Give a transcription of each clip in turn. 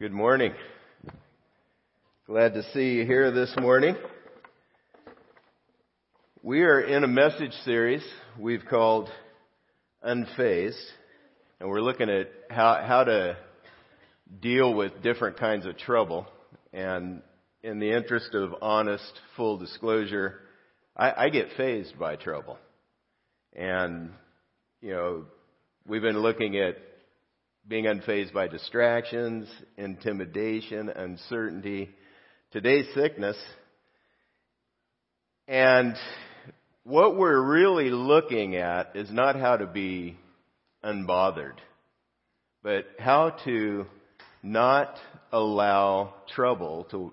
Good morning. Glad to see you here this morning. We are in a message series we've called Unphased, and we're looking at how, how to deal with different kinds of trouble. And in the interest of honest, full disclosure, I, I get phased by trouble. And, you know, we've been looking at being unfazed by distractions, intimidation, uncertainty, today's sickness. And what we're really looking at is not how to be unbothered, but how to not allow trouble to,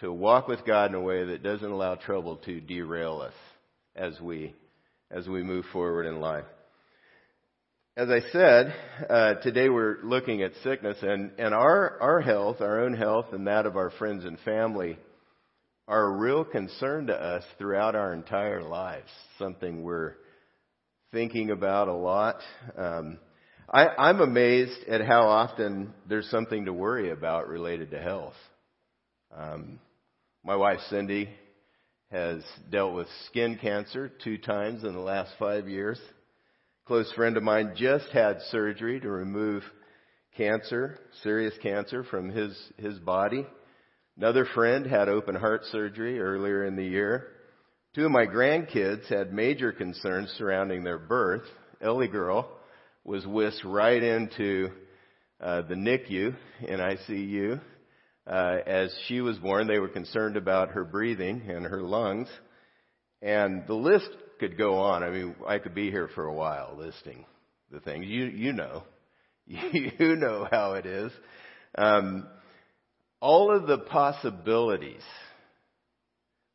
to walk with God in a way that doesn't allow trouble to derail us as we, as we move forward in life. As I said, uh, today we're looking at sickness and, and our, our health, our own health and that of our friends and family are a real concern to us throughout our entire lives. Something we're thinking about a lot. Um, I, I'm amazed at how often there's something to worry about related to health. Um, my wife Cindy has dealt with skin cancer two times in the last five years close friend of mine just had surgery to remove cancer, serious cancer from his, his body. Another friend had open heart surgery earlier in the year. Two of my grandkids had major concerns surrounding their birth. Ellie girl was whisked right into uh, the NICU in ICU. Uh, as she was born, they were concerned about her breathing and her lungs. And the list could go on. I mean, I could be here for a while listing the things. You, you know. You know how it is. Um, all of the possibilities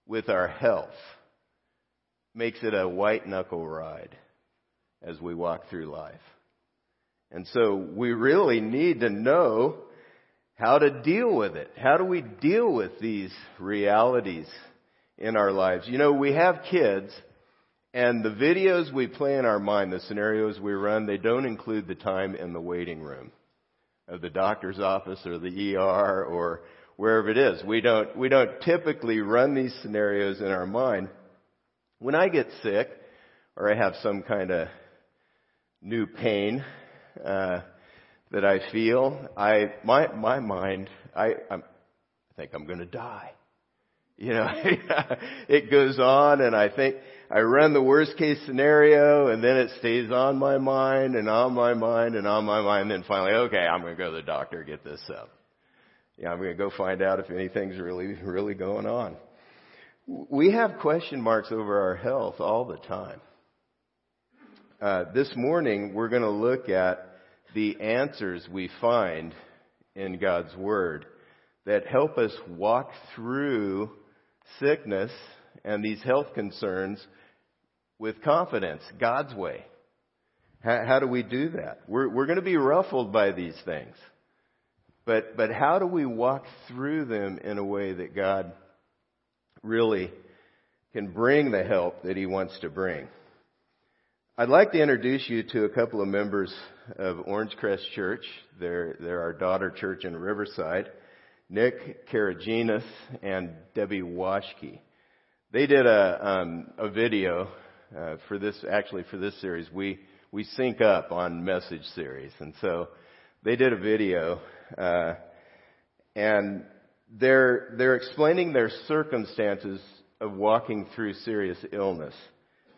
with our health makes it a white knuckle ride as we walk through life. And so we really need to know how to deal with it. How do we deal with these realities in our lives? You know, we have kids and the videos we play in our mind, the scenarios we run, they don't include the time in the waiting room of the doctor's office or the ER or wherever it is. We don't, we don't typically run these scenarios in our mind. When I get sick or I have some kind of new pain, uh, that I feel, I, my, my mind, I, I'm, I think I'm going to die. You know, it goes on and I think I run the worst case scenario and then it stays on my mind and on my mind and on my mind. And then finally, okay, I'm going to go to the doctor, get this up. Yeah, I'm going to go find out if anything's really, really going on. We have question marks over our health all the time. Uh, this morning, we're going to look at the answers we find in God's Word that help us walk through sickness and these health concerns with confidence, God's way. How, how do we do that? We're, we're going to be ruffled by these things. But, but how do we walk through them in a way that God really can bring the help that He wants to bring? I'd like to introduce you to a couple of members of Orange Crest Church. They're, they're our daughter church in Riverside. Nick Karaginas and Debbie Washke. They did a, um, a video uh, for this, actually for this series. We, we sync up on message series. And so they did a video, uh, and they're, they're explaining their circumstances of walking through serious illness.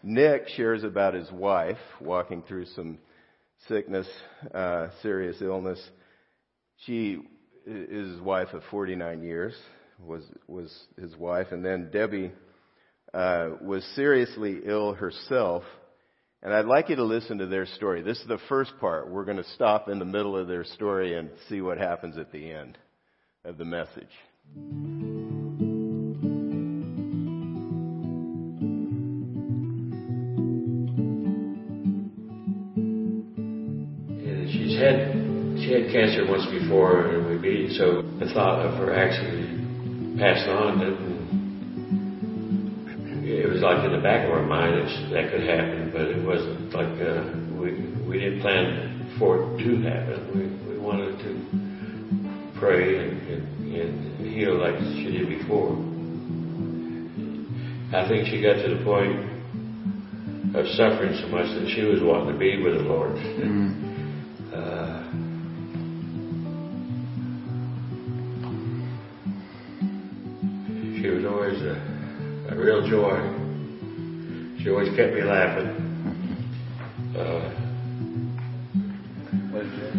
Nick shares about his wife walking through some sickness, uh, serious illness. She is his wife of 49 years, was, was his wife. And then Debbie uh, was seriously ill herself. And I'd like you to listen to their story. This is the first part. We're going to stop in the middle of their story and see what happens at the end of the message. She's had she had cancer once before, and we beat. So the thought of her actually passing on didn't. It was like in the back of our mind that that could happen, but it wasn't like uh, we we didn't plan for it to happen. We we wanted to pray and, and, and heal like she did before. I think she got to the point of suffering so much that she was wanting to be with the Lord. Mm-hmm. Joy. She always kept me laughing. Uh,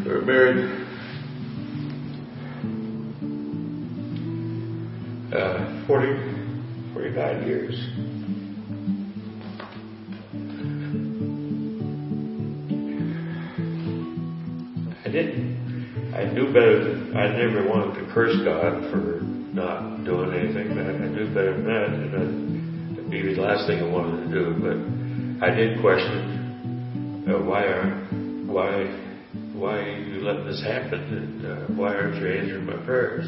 we were married uh, 40, 45 years. I didn't. I knew better. I never wanted to curse God for not doing anything. But I knew better than that, and that'd be the last thing I wanted to do. But I did question uh, why are why why are you letting this happen, and uh, why aren't you answering my prayers?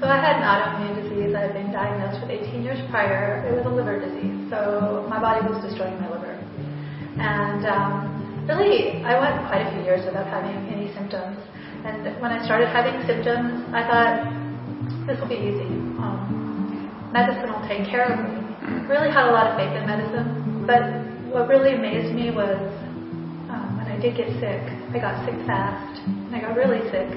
So I had an autoimmune disease. I had been diagnosed with 18 years prior, it was a liver disease. So my body was destroying my liver. And um, really, I went quite a few years without having any symptoms. And when I started having symptoms, I thought, this will be easy. Um, medicine will take care of me. Really had a lot of faith in medicine. But what really amazed me was um, when I did get sick, I got sick fast. And I got really sick.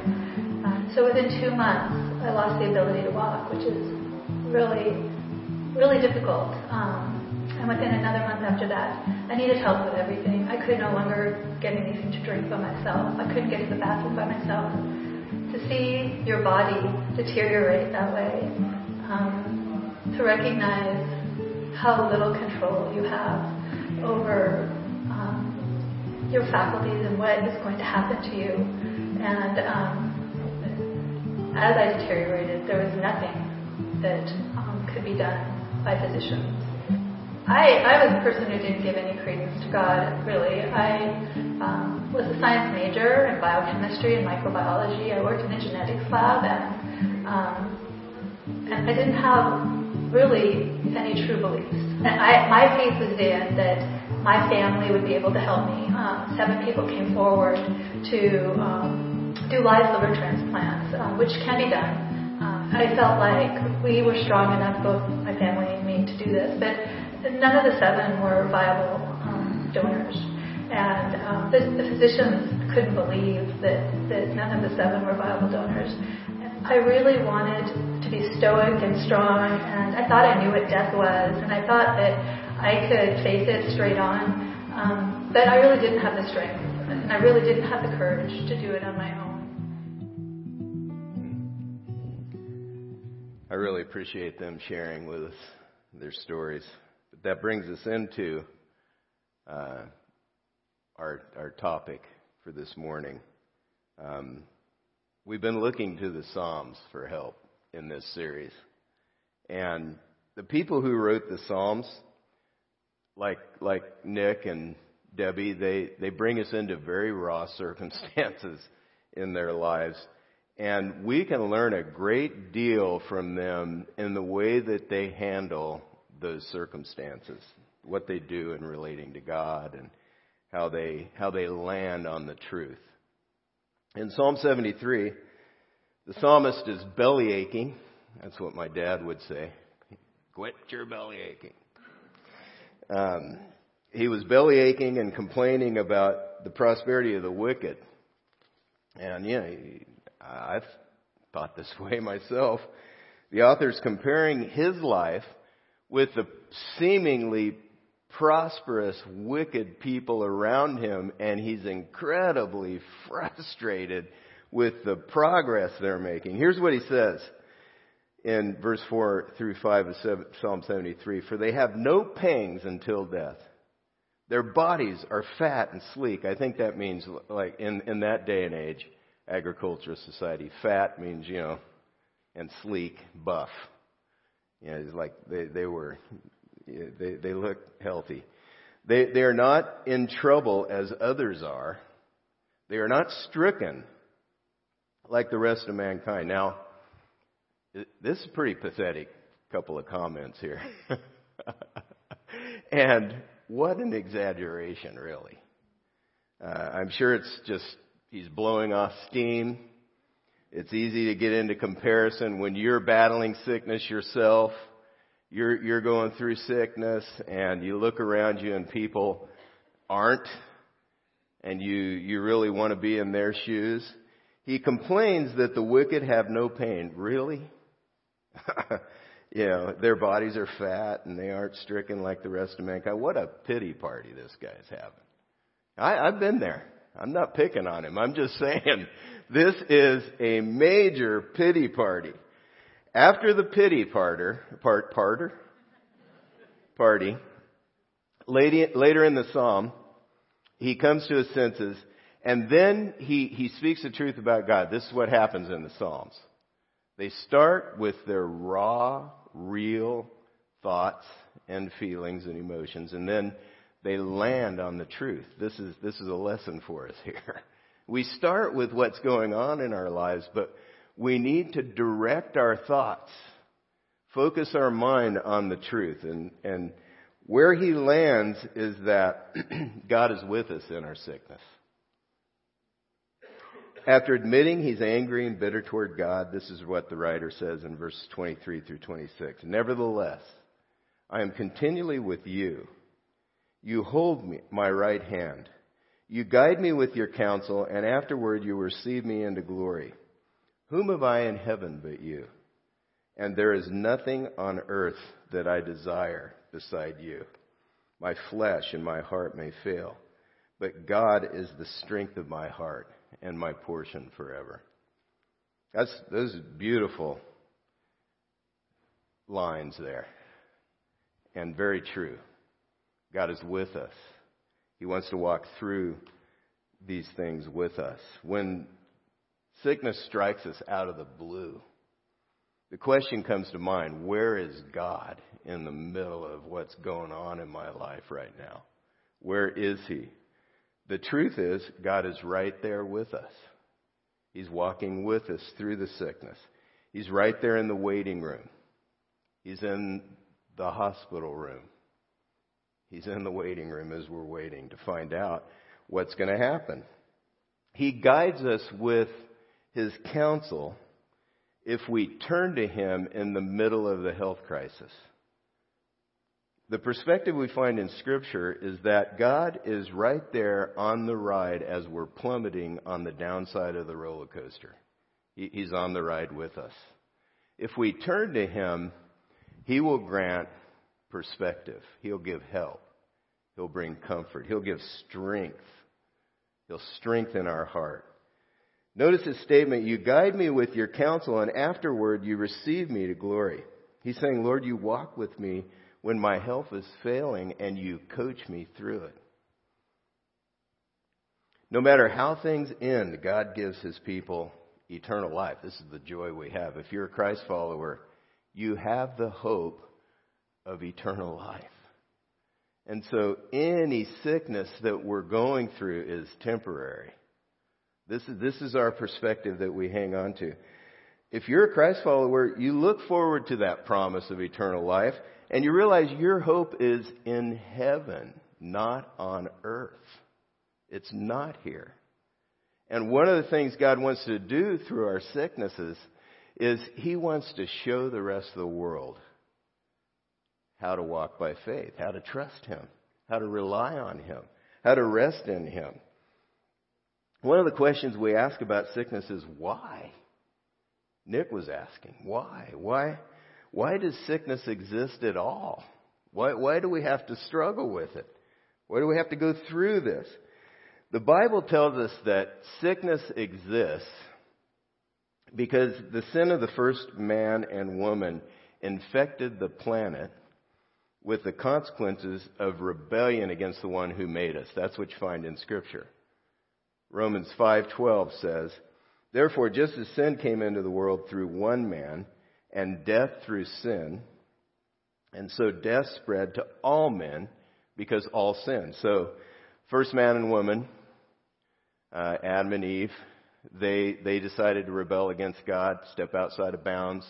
Um, so within two months, I lost the ability to walk, which is really really difficult. Um, and within another month after that, I needed help with everything. I could no longer get anything to drink by myself. I couldn't get to the bathroom by myself. To see your body deteriorate that way, um, to recognize how little control you have over um, your faculties and what is going to happen to you. And um, as I deteriorated, there was nothing that um, could be done by physicians. I, I was a person who didn't give any credence to God, really. I um, was a science major in biochemistry and microbiology. I worked in a genetics lab, and, um, and I didn't have really any true beliefs. And I, my faith was in that my family would be able to help me. Um, seven people came forward to um, do live liver transplants, um, which can be done. I felt like we were strong enough, both my family and me, to do this, but none of the seven were viable um, donors. And um, the, the physicians couldn't believe that, that none of the seven were viable donors. I really wanted to be stoic and strong, and I thought I knew what death was, and I thought that I could face it straight on. Um, but I really didn't have the strength, and I really didn't have the courage to do it on my own. I really appreciate them sharing with us their stories. That brings us into uh, our our topic for this morning. Um, we've been looking to the Psalms for help in this series, and the people who wrote the Psalms, like like Nick and Debbie, they they bring us into very raw circumstances in their lives and we can learn a great deal from them in the way that they handle those circumstances, what they do in relating to God and how they, how they land on the truth. In Psalm 73, the psalmist is belly aching. That's what my dad would say. Quit your belly aching. Um, he was belly aching and complaining about the prosperity of the wicked. And, yeah, I've thought this way myself. The author's comparing his life with the seemingly prosperous, wicked people around him, and he's incredibly frustrated with the progress they're making. Here's what he says in verse 4 through 5 of Psalm 73 For they have no pangs until death. Their bodies are fat and sleek. I think that means, like, in, in that day and age, agricultural society. Fat means, you know, and sleek, buff. You know, it's like they, they were, they, they look healthy. They, they are not in trouble as others are. They are not stricken like the rest of mankind. Now, this is pretty pathetic couple of comments here. and what an exaggeration, really. Uh, I'm sure it's just he's blowing off steam. It's easy to get into comparison when you're battling sickness yourself. You're, you're going through sickness and you look around you and people aren't and you, you really want to be in their shoes. He complains that the wicked have no pain. Really? you know, their bodies are fat and they aren't stricken like the rest of mankind. What a pity party this guy's having. I, I've been there. I'm not picking on him. I'm just saying this is a major pity party. After the pity parter, part, parter, party, later in the psalm, he comes to his senses and then he, he speaks the truth about God. This is what happens in the Psalms. They start with their raw, real thoughts and feelings and emotions, and then they land on the truth. This is, this is a lesson for us here. We start with what's going on in our lives, but we need to direct our thoughts, focus our mind on the truth. And, and where he lands is that God is with us in our sickness. After admitting he's angry and bitter toward God, this is what the writer says in verses 23 through 26. Nevertheless, I am continually with you. You hold me, my right hand. You guide me with your counsel, and afterward you receive me into glory. Whom have I in heaven but you? And there is nothing on earth that I desire beside you. My flesh and my heart may fail, but God is the strength of my heart and my portion forever. That's those beautiful lines there. And very true. God is with us. He wants to walk through these things with us. When sickness strikes us out of the blue, the question comes to mind, where is God in the middle of what's going on in my life right now? Where is He? The truth is, God is right there with us. He's walking with us through the sickness. He's right there in the waiting room. He's in the hospital room. He's in the waiting room as we're waiting to find out what's going to happen. He guides us with His counsel if we turn to Him in the middle of the health crisis. The perspective we find in Scripture is that God is right there on the ride as we're plummeting on the downside of the roller coaster. He's on the ride with us. If we turn to Him, He will grant perspective. He'll give help. He'll bring comfort. He'll give strength. He'll strengthen our heart. Notice his statement, you guide me with your counsel and afterward you receive me to glory. He's saying, Lord, you walk with me when my health is failing and you coach me through it. No matter how things end, God gives his people eternal life. This is the joy we have. If you're a Christ follower, you have the hope of eternal life. And so any sickness that we're going through is temporary. This is, this is our perspective that we hang on to. If you're a Christ follower, you look forward to that promise of eternal life and you realize your hope is in heaven, not on earth. It's not here. And one of the things God wants to do through our sicknesses is He wants to show the rest of the world how to walk by faith, how to trust Him, how to rely on Him, how to rest in Him. One of the questions we ask about sickness is why? Nick was asking, why? Why? why does sickness exist at all? Why, why do we have to struggle with it? Why do we have to go through this? The Bible tells us that sickness exists because the sin of the first man and woman infected the planet with the consequences of rebellion against the one who made us. That's what you find in scripture. Romans 5:12 says, "Therefore just as sin came into the world through one man, and death through sin. And so death spread to all men because all sinned. So, first man and woman, uh, Adam and Eve, they, they decided to rebel against God, step outside of bounds,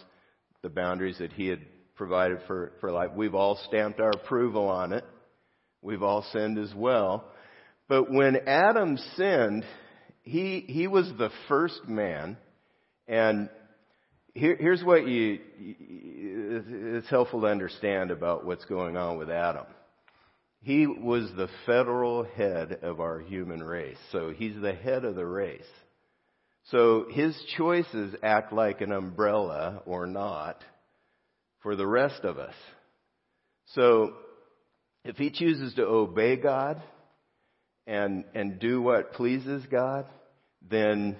the boundaries that He had provided for, for life. We've all stamped our approval on it. We've all sinned as well. But when Adam sinned, he, he was the first man. And here, here's what you, it's helpful to understand about what's going on with Adam. He was the federal head of our human race. So he's the head of the race. So his choices act like an umbrella or not for the rest of us. So if he chooses to obey God and, and do what pleases God, then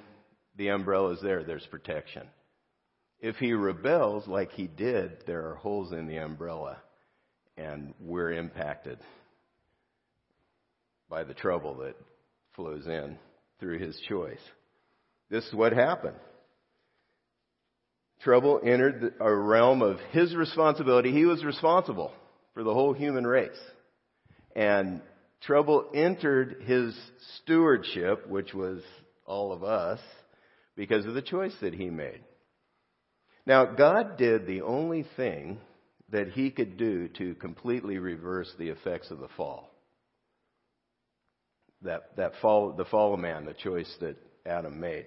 the umbrella is there. There's protection. If he rebels like he did, there are holes in the umbrella and we're impacted by the trouble that flows in through his choice. This is what happened. Trouble entered a realm of his responsibility. He was responsible for the whole human race. And trouble entered his stewardship, which was all of us, because of the choice that he made. Now, God did the only thing that he could do to completely reverse the effects of the fall. That, that fall, the fall of man, the choice that Adam made.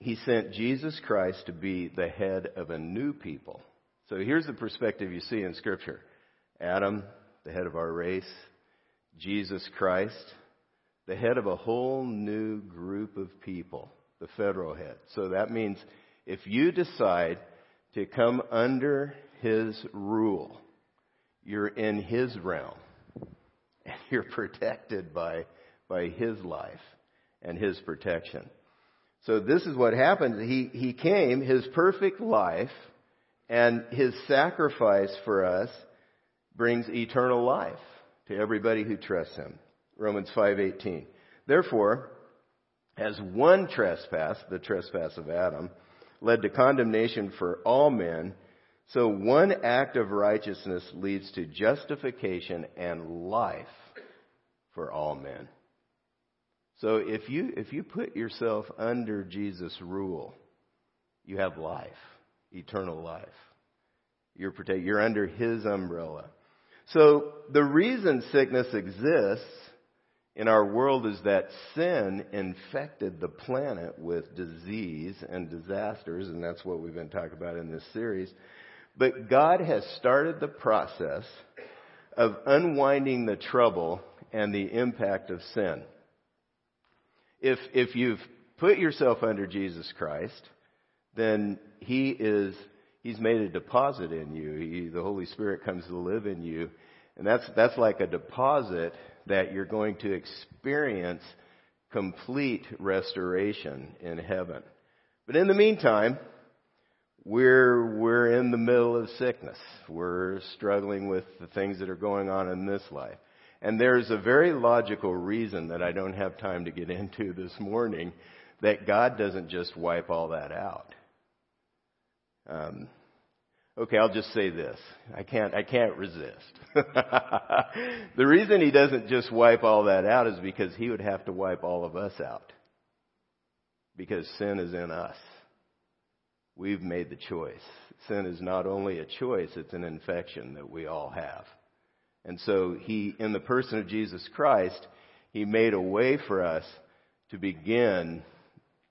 He sent Jesus Christ to be the head of a new people. So here's the perspective you see in Scripture Adam, the head of our race, Jesus Christ, the head of a whole new group of people, the federal head. So that means if you decide to come under his rule, you're in his realm and you're protected by, by his life and his protection. So this is what happened. He, he came, his perfect life and his sacrifice for us brings eternal life to everybody who trusts him. Romans 5:18. Therefore, as one trespass, the trespass of Adam, led to condemnation for all men, so one act of righteousness leads to justification and life for all men. So if you, if you put yourself under Jesus' rule, you have life, eternal life. You're. You're under His umbrella. So the reason sickness exists in our world is that sin infected the planet with disease and disasters, and that's what we've been talking about in this series. But God has started the process of unwinding the trouble and the impact of sin. If, if you've put yourself under Jesus Christ, then He is, He's made a deposit in you. He, the Holy Spirit comes to live in you. And that's, that's like a deposit that you're going to experience complete restoration in heaven. But in the meantime, we're, we're in the middle of sickness. We're struggling with the things that are going on in this life. And there's a very logical reason that I don't have time to get into this morning that God doesn't just wipe all that out. Um, okay, I'll just say this. I can't, I can't resist. the reason he doesn't just wipe all that out is because he would have to wipe all of us out. Because sin is in us. We've made the choice. Sin is not only a choice, it's an infection that we all have. And so he, in the person of Jesus Christ, he made a way for us to begin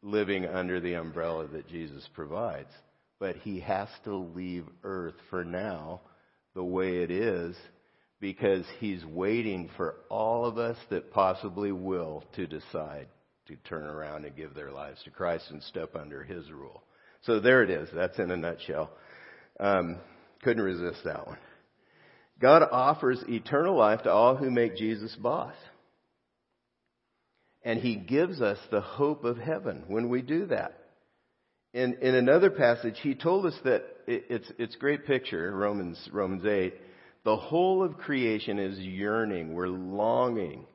living under the umbrella that Jesus provides. But he has to leave earth for now the way it is because he's waiting for all of us that possibly will to decide to turn around and give their lives to Christ and step under his rule. So there it is. That's in a nutshell. Um, couldn't resist that one. God offers eternal life to all who make Jesus boss. And he gives us the hope of heaven when we do that. In, in another passage, he told us that it, it's, it's great picture, Romans, Romans 8. The whole of creation is yearning. We're longing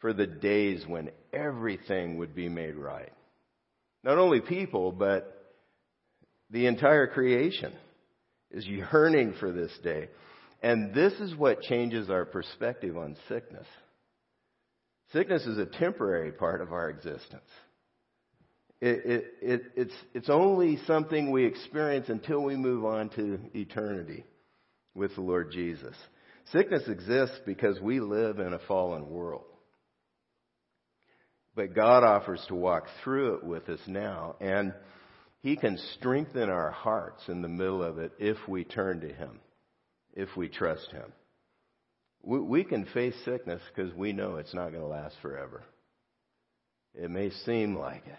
for the days when everything would be made right. Not only people, but the entire creation is yearning for this day. And this is what changes our perspective on sickness. Sickness is a temporary part of our existence. It, it, it, it's, it's only something we experience until we move on to eternity with the Lord Jesus. Sickness exists because we live in a fallen world. But God offers to walk through it with us now, and He can strengthen our hearts in the middle of it if we turn to Him, if we trust Him. We we can face sickness because we know it's not going to last forever. It may seem like it.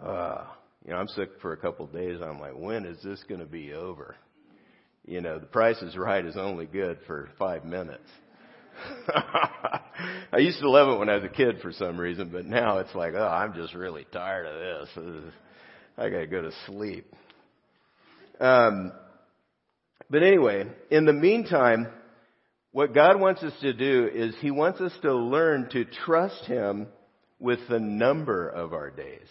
Uh, you know, I'm sick for a couple of days. I'm like, when is this going to be over? You know, the price is right is only good for five minutes. I used to love it when I was a kid for some reason, but now it's like, oh, I'm just really tired of this. I gotta go to sleep. Um, but anyway, in the meantime, what God wants us to do is He wants us to learn to trust Him with the number of our days.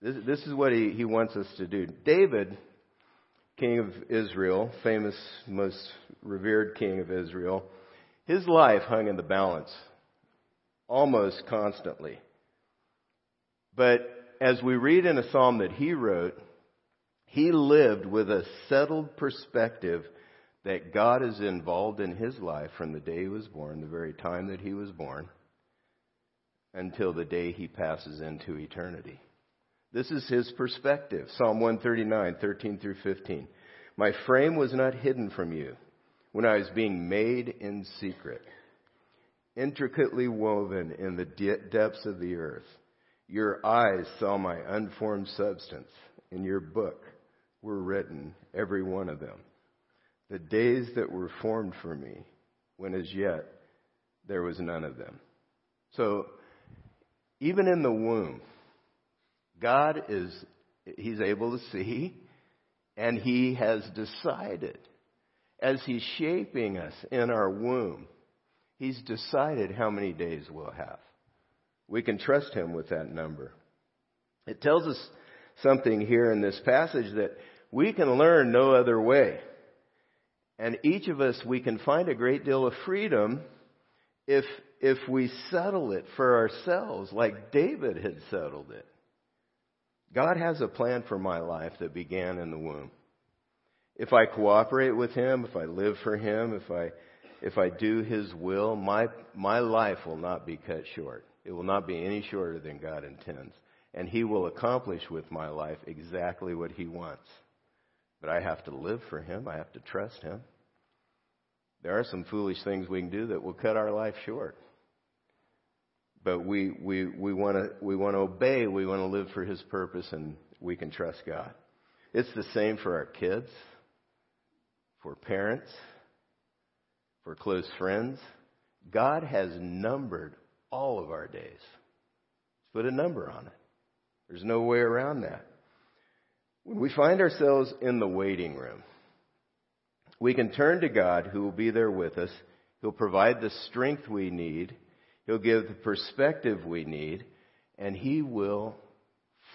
This, this is what he, he wants us to do. David, king of Israel, famous, most revered king of Israel, his life hung in the balance almost constantly. But as we read in a psalm that he wrote, he lived with a settled perspective that God is involved in his life from the day he was born, the very time that he was born, until the day he passes into eternity. This is his perspective. Psalm 139, 13 through 15. My frame was not hidden from you when I was being made in secret, intricately woven in the depths of the earth. Your eyes saw my unformed substance. In your book were written, every one of them the days that were formed for me, when as yet there was none of them. So, even in the womb, God is, He's able to see, and He has decided, as He's shaping us in our womb, He's decided how many days we'll have. We can trust Him with that number. It tells us something here in this passage that we can learn no other way. And each of us, we can find a great deal of freedom if, if we settle it for ourselves, like David had settled it. God has a plan for my life that began in the womb. If I cooperate with Him, if I live for Him, if I, if I do His will, my, my life will not be cut short. It will not be any shorter than God intends. And He will accomplish with my life exactly what He wants. But I have to live for Him. I have to trust Him. There are some foolish things we can do that will cut our life short. But we, we, we want to we want to obey. We want to live for His purpose, and we can trust God. It's the same for our kids, for parents, for close friends. God has numbered all of our days. Put a number on it. There's no way around that. When we find ourselves in the waiting room, we can turn to God who will be there with us. He'll provide the strength we need. He'll give the perspective we need. And He will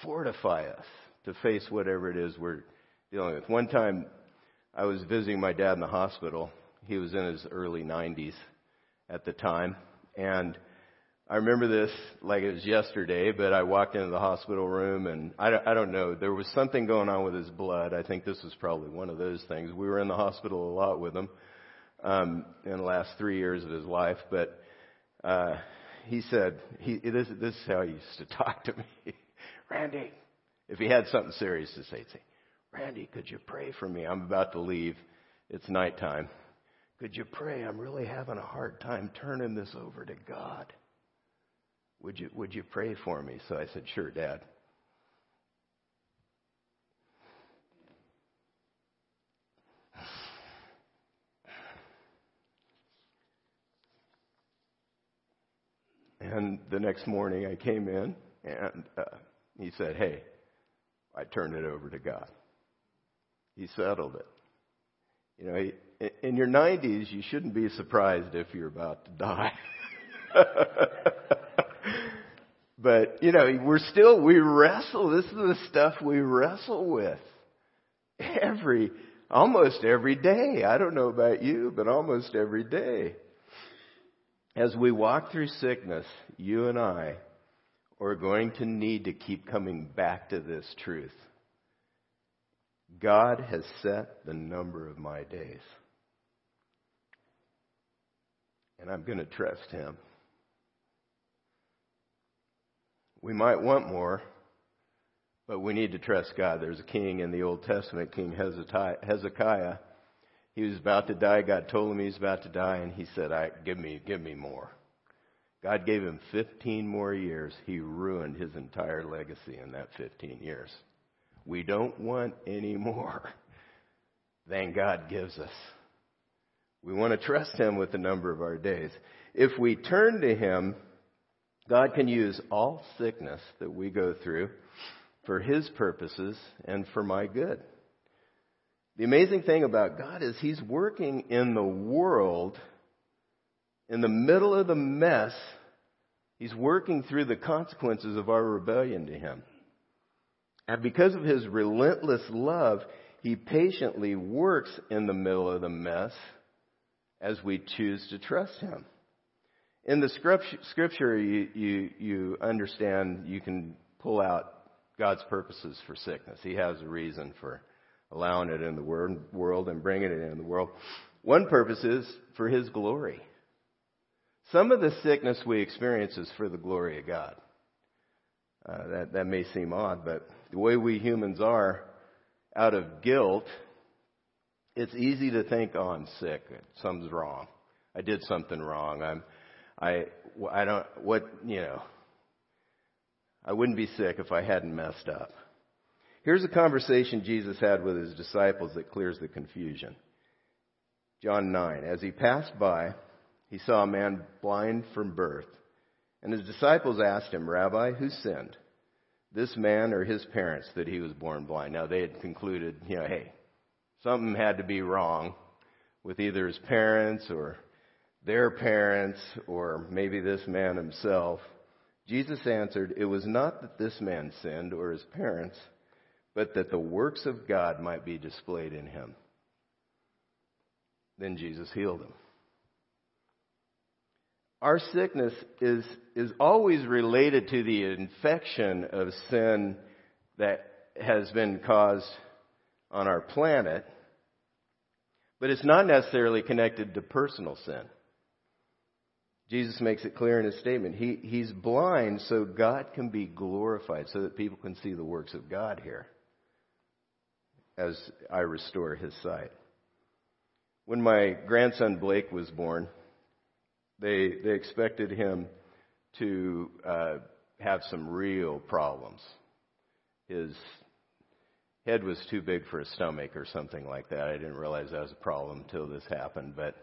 fortify us to face whatever it is we're dealing with. One time I was visiting my dad in the hospital. He was in his early 90s at the time. And I remember this like it was yesterday, but I walked into the hospital room and I don't, I don't know, there was something going on with his blood. I think this was probably one of those things. We were in the hospital a lot with him, um, in the last three years of his life, but, uh, he said, he, this, this is how he used to talk to me. Randy, if he had something serious to say, he'd say, Randy, could you pray for me? I'm about to leave. It's nighttime. Could you pray? I'm really having a hard time turning this over to God. Would you, would you pray for me? So I said, Sure, Dad. And the next morning I came in and uh, he said, Hey, I turned it over to God. He settled it. You know, in your 90s, you shouldn't be surprised if you're about to die. But, you know, we're still, we wrestle. This is the stuff we wrestle with every, almost every day. I don't know about you, but almost every day. As we walk through sickness, you and I are going to need to keep coming back to this truth. God has set the number of my days. And I'm going to trust him. We might want more, but we need to trust God. There's a king in the Old Testament, King Hezekiah. He was about to die. God told him he was about to die, and he said, I, give me, give me more. God gave him 15 more years. He ruined his entire legacy in that 15 years. We don't want any more than God gives us. We want to trust Him with the number of our days. If we turn to Him, God can use all sickness that we go through for His purposes and for my good. The amazing thing about God is He's working in the world, in the middle of the mess, He's working through the consequences of our rebellion to Him. And because of His relentless love, He patiently works in the middle of the mess as we choose to trust Him. In the scripture, you, you, you understand you can pull out God's purposes for sickness. He has a reason for allowing it in the world and bringing it in the world. One purpose is for His glory. Some of the sickness we experience is for the glory of God. Uh, that, that may seem odd, but the way we humans are, out of guilt, it's easy to think, oh, I'm sick. Something's wrong. I did something wrong. I'm, I, I don't, what, you know, I wouldn't be sick if I hadn't messed up. Here's a conversation Jesus had with his disciples that clears the confusion. John 9. As he passed by, he saw a man blind from birth. And his disciples asked him, Rabbi, who sinned? This man or his parents that he was born blind? Now they had concluded, you know, hey, something had to be wrong with either his parents or their parents or maybe this man himself. Jesus answered, It was not that this man sinned or his parents, but that the works of God might be displayed in him. Then Jesus healed him. Our sickness is, is always related to the infection of sin that has been caused on our planet, but it's not necessarily connected to personal sin. Jesus makes it clear in his statement. He, he's blind so God can be glorified, so that people can see the works of God here as I restore his sight. When my grandson Blake was born, they, they expected him to uh, have some real problems. His head was too big for his stomach or something like that. I didn't realize that was a problem until this happened. But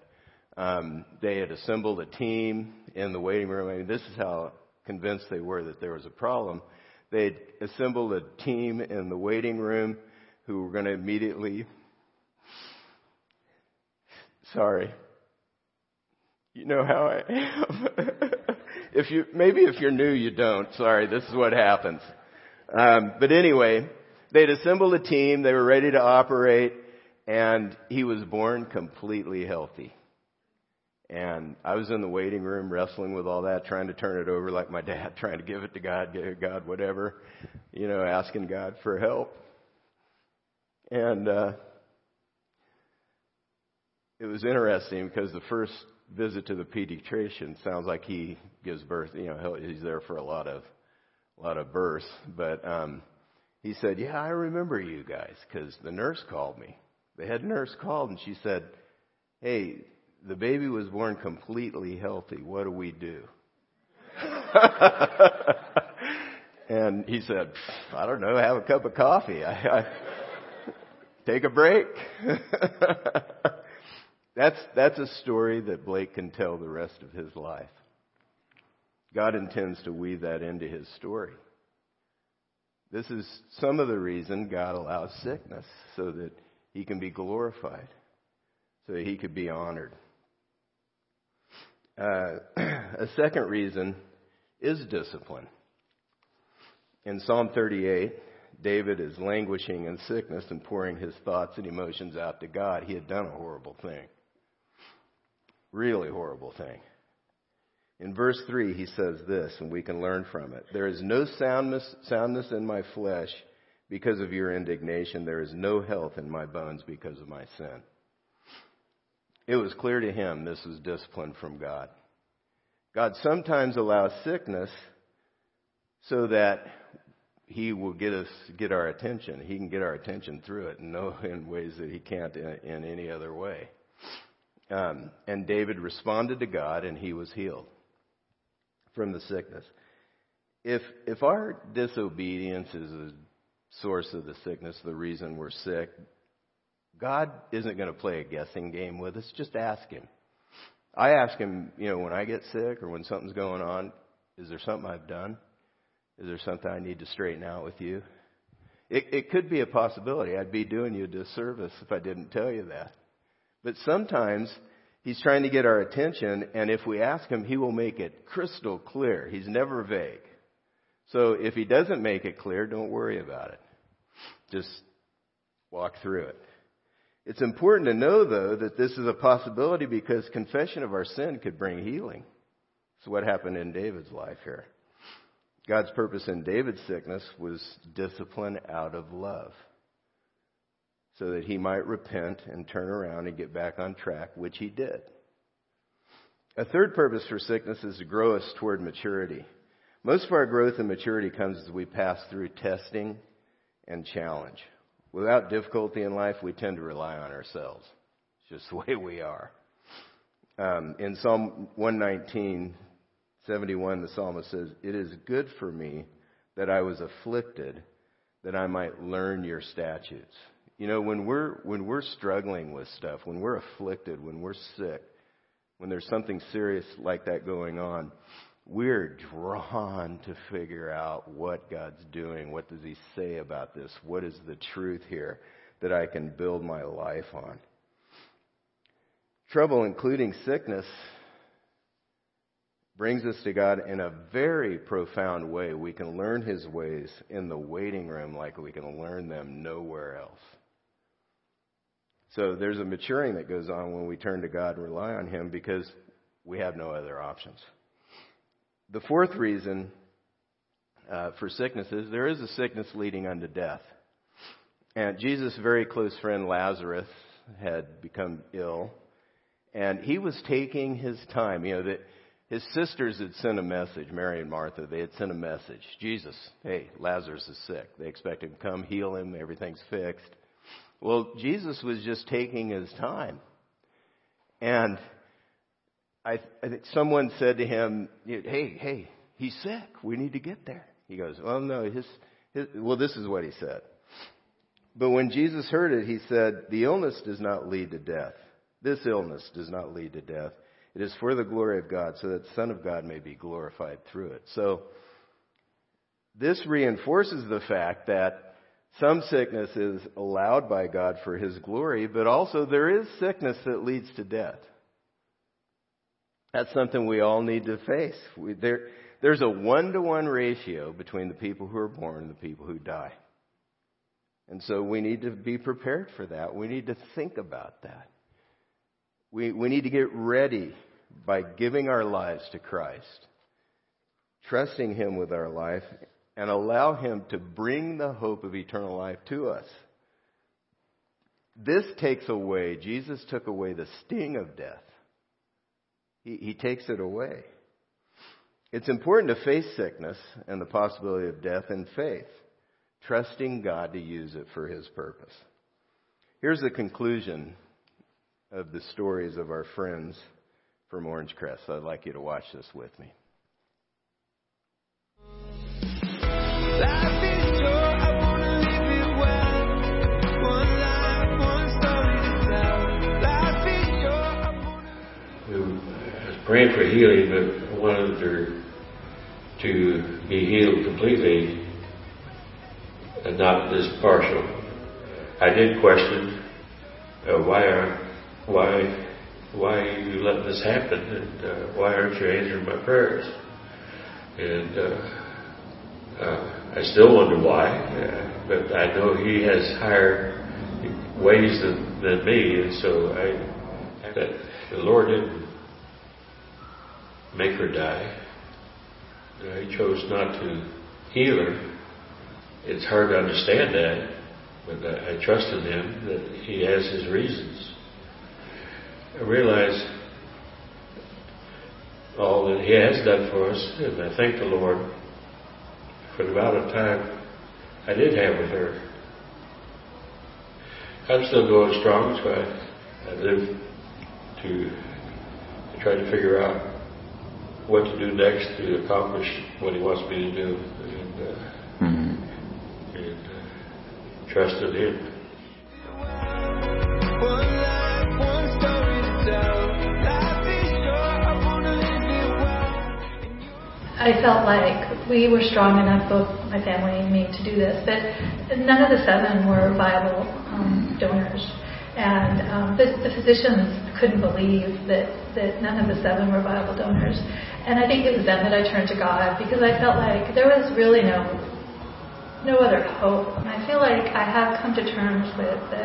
um, they had assembled a team in the waiting room. I mean, this is how convinced they were that there was a problem. They'd assembled a team in the waiting room who were going to immediately. Sorry. You know how I am. if you, maybe if you're new, you don't. Sorry, this is what happens. Um, but anyway, they'd assembled a team. They were ready to operate, and he was born completely healthy. And I was in the waiting room wrestling with all that, trying to turn it over like my dad, trying to give it to God, give it God whatever, you know, asking God for help. And uh, it was interesting because the first visit to the pediatrician sounds like he gives birth. You know, he's there for a lot of a lot of births. But um, he said, "Yeah, I remember you guys because the nurse called me. The head nurse called and she said, "Hey, the baby was born completely healthy. What do we do?" and he said, "I don't know. Have a cup of coffee. I, I take a break." That's, that's a story that Blake can tell the rest of his life. God intends to weave that into his story. This is some of the reason God allows sickness, so that he can be glorified, so that he could be honored. Uh, a second reason is discipline. In Psalm 38, David is languishing in sickness and pouring his thoughts and emotions out to God. He had done a horrible thing. Really horrible thing. In verse 3, he says this, and we can learn from it. There is no soundness, soundness in my flesh because of your indignation. There is no health in my bones because of my sin. It was clear to him this was discipline from God. God sometimes allows sickness so that he will get us get our attention. He can get our attention through it and know in ways that he can't in, in any other way. Um, and David responded to God, and he was healed from the sickness. If if our disobedience is a source of the sickness, the reason we're sick, God isn't going to play a guessing game with us. Just ask Him. I ask Him, you know, when I get sick or when something's going on, is there something I've done? Is there something I need to straighten out with you? It, it could be a possibility. I'd be doing you a disservice if I didn't tell you that. But sometimes He's trying to get our attention, and if we ask Him, He will make it crystal clear. He's never vague. So if He doesn't make it clear, don't worry about it. Just walk through it. It's important to know, though, that this is a possibility because confession of our sin could bring healing. It's what happened in David's life here. God's purpose in David's sickness was discipline out of love so that he might repent and turn around and get back on track, which he did. A third purpose for sickness is to grow us toward maturity. Most of our growth and maturity comes as we pass through testing and challenge. Without difficulty in life, we tend to rely on ourselves. It's just the way we are. Um, in Psalm 119, 71, the psalmist says, It is good for me that I was afflicted, that I might learn your statutes. You know, when we're, when we're struggling with stuff, when we're afflicted, when we're sick, when there's something serious like that going on, we're drawn to figure out what God's doing. What does He say about this? What is the truth here that I can build my life on? Trouble, including sickness, brings us to God in a very profound way. We can learn His ways in the waiting room like we can learn them nowhere else. So there's a maturing that goes on when we turn to God and rely on Him because we have no other options. The fourth reason uh, for sickness is there is a sickness leading unto death. And Jesus' very close friend Lazarus had become ill, and he was taking his time. You know, that his sisters had sent a message, Mary and Martha, they had sent a message. Jesus, hey, Lazarus is sick. They expect him to come heal him, everything's fixed. Well, Jesus was just taking his time. And I, I think someone said to him, "Hey, hey, he's sick. We need to get there." He goes, "Well, no, his, his well, this is what he said." But when Jesus heard it, he said, "The illness does not lead to death. This illness does not lead to death. It is for the glory of God, so that the Son of God may be glorified through it." So this reinforces the fact that some sickness is allowed by God for His glory, but also there is sickness that leads to death. That's something we all need to face. We, there, there's a one to one ratio between the people who are born and the people who die. And so we need to be prepared for that. We need to think about that. We, we need to get ready by giving our lives to Christ, trusting Him with our life, and allow Him to bring the hope of eternal life to us. This takes away, Jesus took away the sting of death. He, he takes it away. It's important to face sickness and the possibility of death in faith, trusting God to use it for His purpose. Here's the conclusion of the stories of our friends from Orange Crest. I'd like you to watch this with me. Praying for healing, but I wanted her to be healed completely and not just partial. I did question uh, why are why why are you letting this happen and uh, why aren't you answering my prayers? And uh, uh I still wonder why, uh, but I know He has higher ways than, than me, and so I the Lord didn't make her die. Uh, he chose not to heal her. It's hard to understand that, but I, I trust in him that he has his reasons. I realize all that He has done for us, and I thank the Lord for the amount of time I did have with her. I'm still going strong, so I, I live to try to figure out what to do next to accomplish what He wants me to do, and, uh, mm-hmm. and uh, trust in Him. I felt like we were strong enough, both my family and me, to do this. But none of the seven were viable um, donors, and um, the, the physicians couldn't believe that that none of the seven were viable donors. And I think it was then that I turned to God because I felt like there was really no no other hope. And I feel like I have come to terms with the,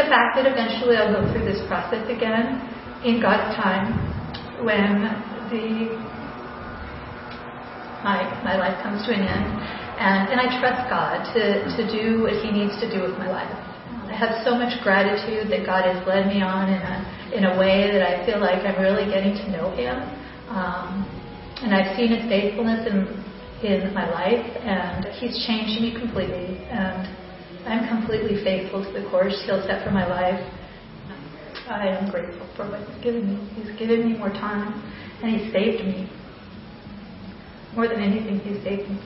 the fact that eventually I'll go through this process again in God's time when the my, my life comes to an end. And, and I trust God to, to do what He needs to do with my life. I have so much gratitude that God has led me on in a, in a way that I feel like I'm really getting to know Him. Um, and I've seen His faithfulness in, in my life, and He's changed me completely. And I'm completely faithful to the course He'll set for my life. I am grateful for what He's given me. He's given me more time, and He saved me more than anything he He's taken.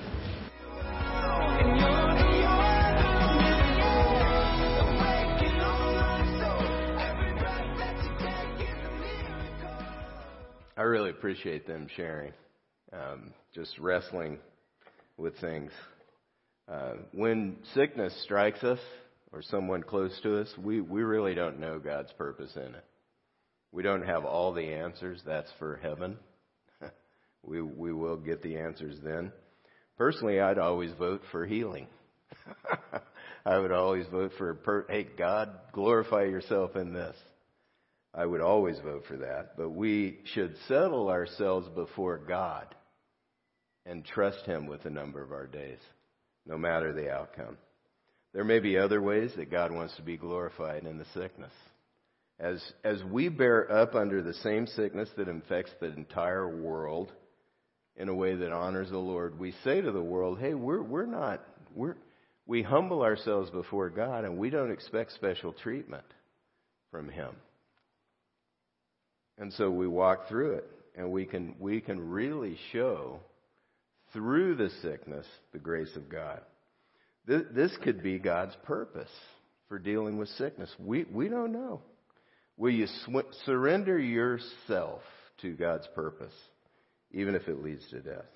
I really appreciate them sharing, um, just wrestling with things. Uh, when sickness strikes us or someone close to us, we, we really don't know God's purpose in it. We don't have all the answers. That's for heaven we we will get the answers then. Personally, I'd always vote for healing. I would always vote for per, hey God, glorify yourself in this. I would always vote for that, but we should settle ourselves before God and trust him with the number of our days, no matter the outcome. There may be other ways that God wants to be glorified in the sickness. As, as we bear up under the same sickness that infects the entire world, in a way that honors the Lord, we say to the world, hey, we're, we're not, we're, we humble ourselves before God and we don't expect special treatment from Him. And so we walk through it and we can, we can really show through the sickness the grace of God. This, this could be God's purpose for dealing with sickness. We, we don't know. Will you sw- surrender yourself to God's purpose? even if it leads to death.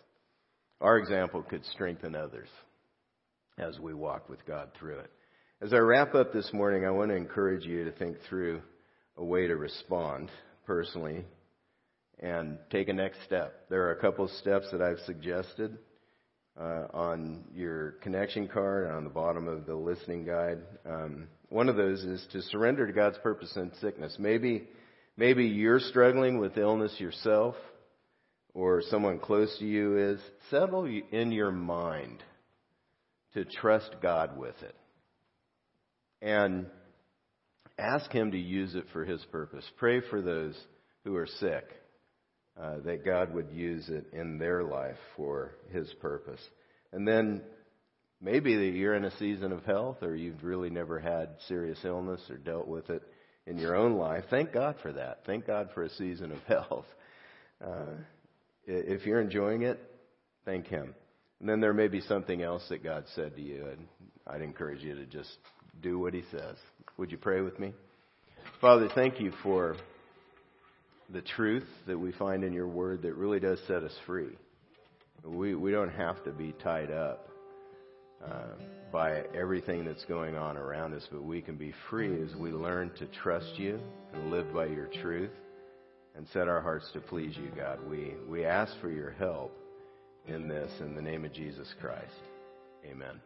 Our example could strengthen others as we walk with God through it. As I wrap up this morning, I want to encourage you to think through a way to respond personally and take a next step. There are a couple of steps that I've suggested uh, on your connection card on the bottom of the listening guide. Um, one of those is to surrender to God's purpose in sickness. Maybe, maybe you're struggling with illness yourself or someone close to you is, settle in your mind to trust God with it. And ask Him to use it for His purpose. Pray for those who are sick, uh, that God would use it in their life for His purpose. And then maybe that you're in a season of health or you've really never had serious illness or dealt with it in your own life. Thank God for that. Thank God for a season of health. Uh, if you're enjoying it, thank Him. And then there may be something else that God said to you, and I'd encourage you to just do what He says. Would you pray with me? Father, thank you for the truth that we find in your word that really does set us free. We, we don't have to be tied up uh, by everything that's going on around us, but we can be free as we learn to trust you and live by your truth and set our hearts to please you, God. We, we ask for your help in this in the name of Jesus Christ. Amen.